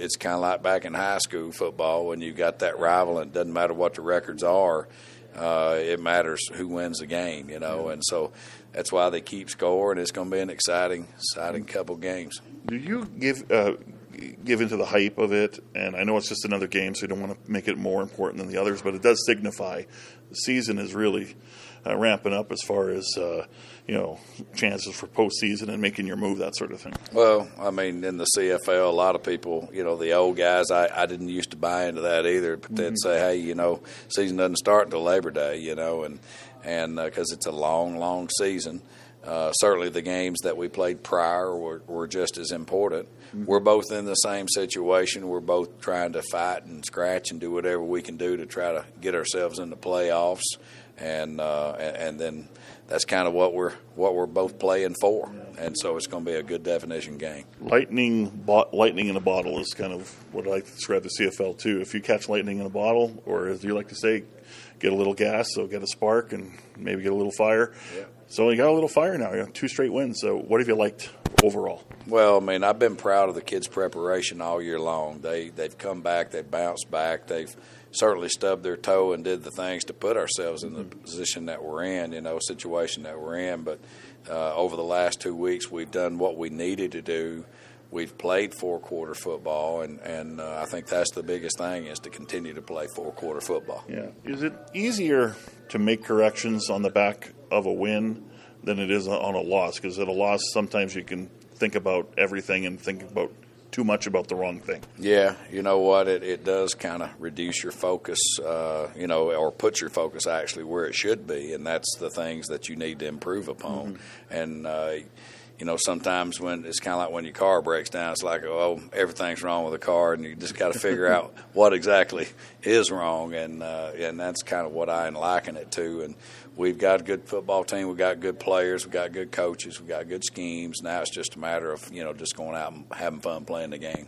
it's kind of like back in high school football when you got that rival, and it doesn't matter what the records are. Uh, it matters who wins the game, you know, and so that's why they keep scoring. It's going to be an exciting, exciting couple games. Do you give uh, give into the hype of it? And I know it's just another game, so you don't want to make it more important than the others, but it does signify the season is really uh, ramping up as far as uh, you know chances for postseason and making your move, that sort of thing. Well, I mean, in the CFL, a lot of people, you know, the old guys, I, I didn't used to buy into that either. But they'd say, hey, you know, season doesn't start until Labor Day, you know, and and because uh, it's a long, long season. Uh, certainly, the games that we played prior were, were just as important. Mm-hmm. We're both in the same situation. We're both trying to fight and scratch and do whatever we can do to try to get ourselves in the playoffs, and uh, and, and then that's kind of what we're what we're both playing for. And so it's going to be a good definition game. Lightning, bo- lightning in a bottle is kind of what I like to describe the CFL too. If you catch lightning in a bottle, or as you like to say, get a little gas, so get a spark and maybe get a little fire. Yeah. So you got a little fire now. You got two straight wins. So what have you liked overall? Well, I mean, I've been proud of the kids' preparation all year long. They they've come back, they've bounced back, they've certainly stubbed their toe and did the things to put ourselves in the position that we're in, you know, situation that we're in. But uh, over the last two weeks, we've done what we needed to do. We've played four quarter football, and and uh, I think that's the biggest thing is to continue to play four quarter football. Yeah. Is it easier to make corrections on the back of a win than it is on a loss? Because at a loss, sometimes you can think about everything and think about too much about the wrong thing. Yeah, you know what? It, it does kind of reduce your focus, uh, you know, or put your focus actually where it should be, and that's the things that you need to improve upon. Mm-hmm. And, uh, you know, sometimes when it's kind of like when your car breaks down, it's like, oh, everything's wrong with the car, and you just got to figure out what exactly is wrong, and uh, and that's kind of what I liken it to. And we've got a good football team, we've got good players, we've got good coaches, we've got good schemes. Now it's just a matter of you know just going out and having fun playing the game.